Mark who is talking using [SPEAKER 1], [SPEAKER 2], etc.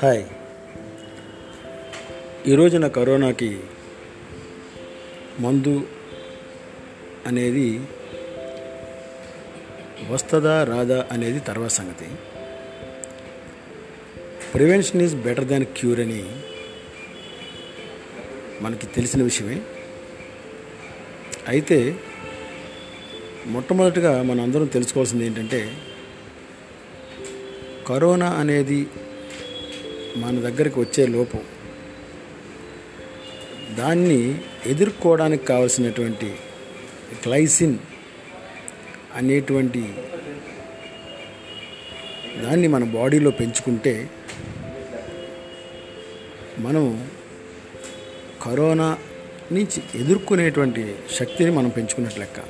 [SPEAKER 1] Hi. ఈ రోజున కరోనాకి మందు అనేది వస్తుందా రాదా అనేది తర్వాత సంగతి. Prevention is better than cure అని మనకి తెలిసిన విషయమే. అయితే మొట్టమొదటిగా మన అందరం తెలుసుకోవాల్సింది ఏంటంటే కరోనా అనేది మన దగ్గరికి వచ్చే లోపు. దాన్ని ఎదుర్కోవడానికి కావలసినటువంటి గ్లైసిన్ అనేటువంటి దాన్ని మన బాడీలో పెంచుకుంటే మనం కరోనా నుంచి ఎదుర్కొనేటువంటి శక్తిని మనం పెంచుకున్నట్లెక్క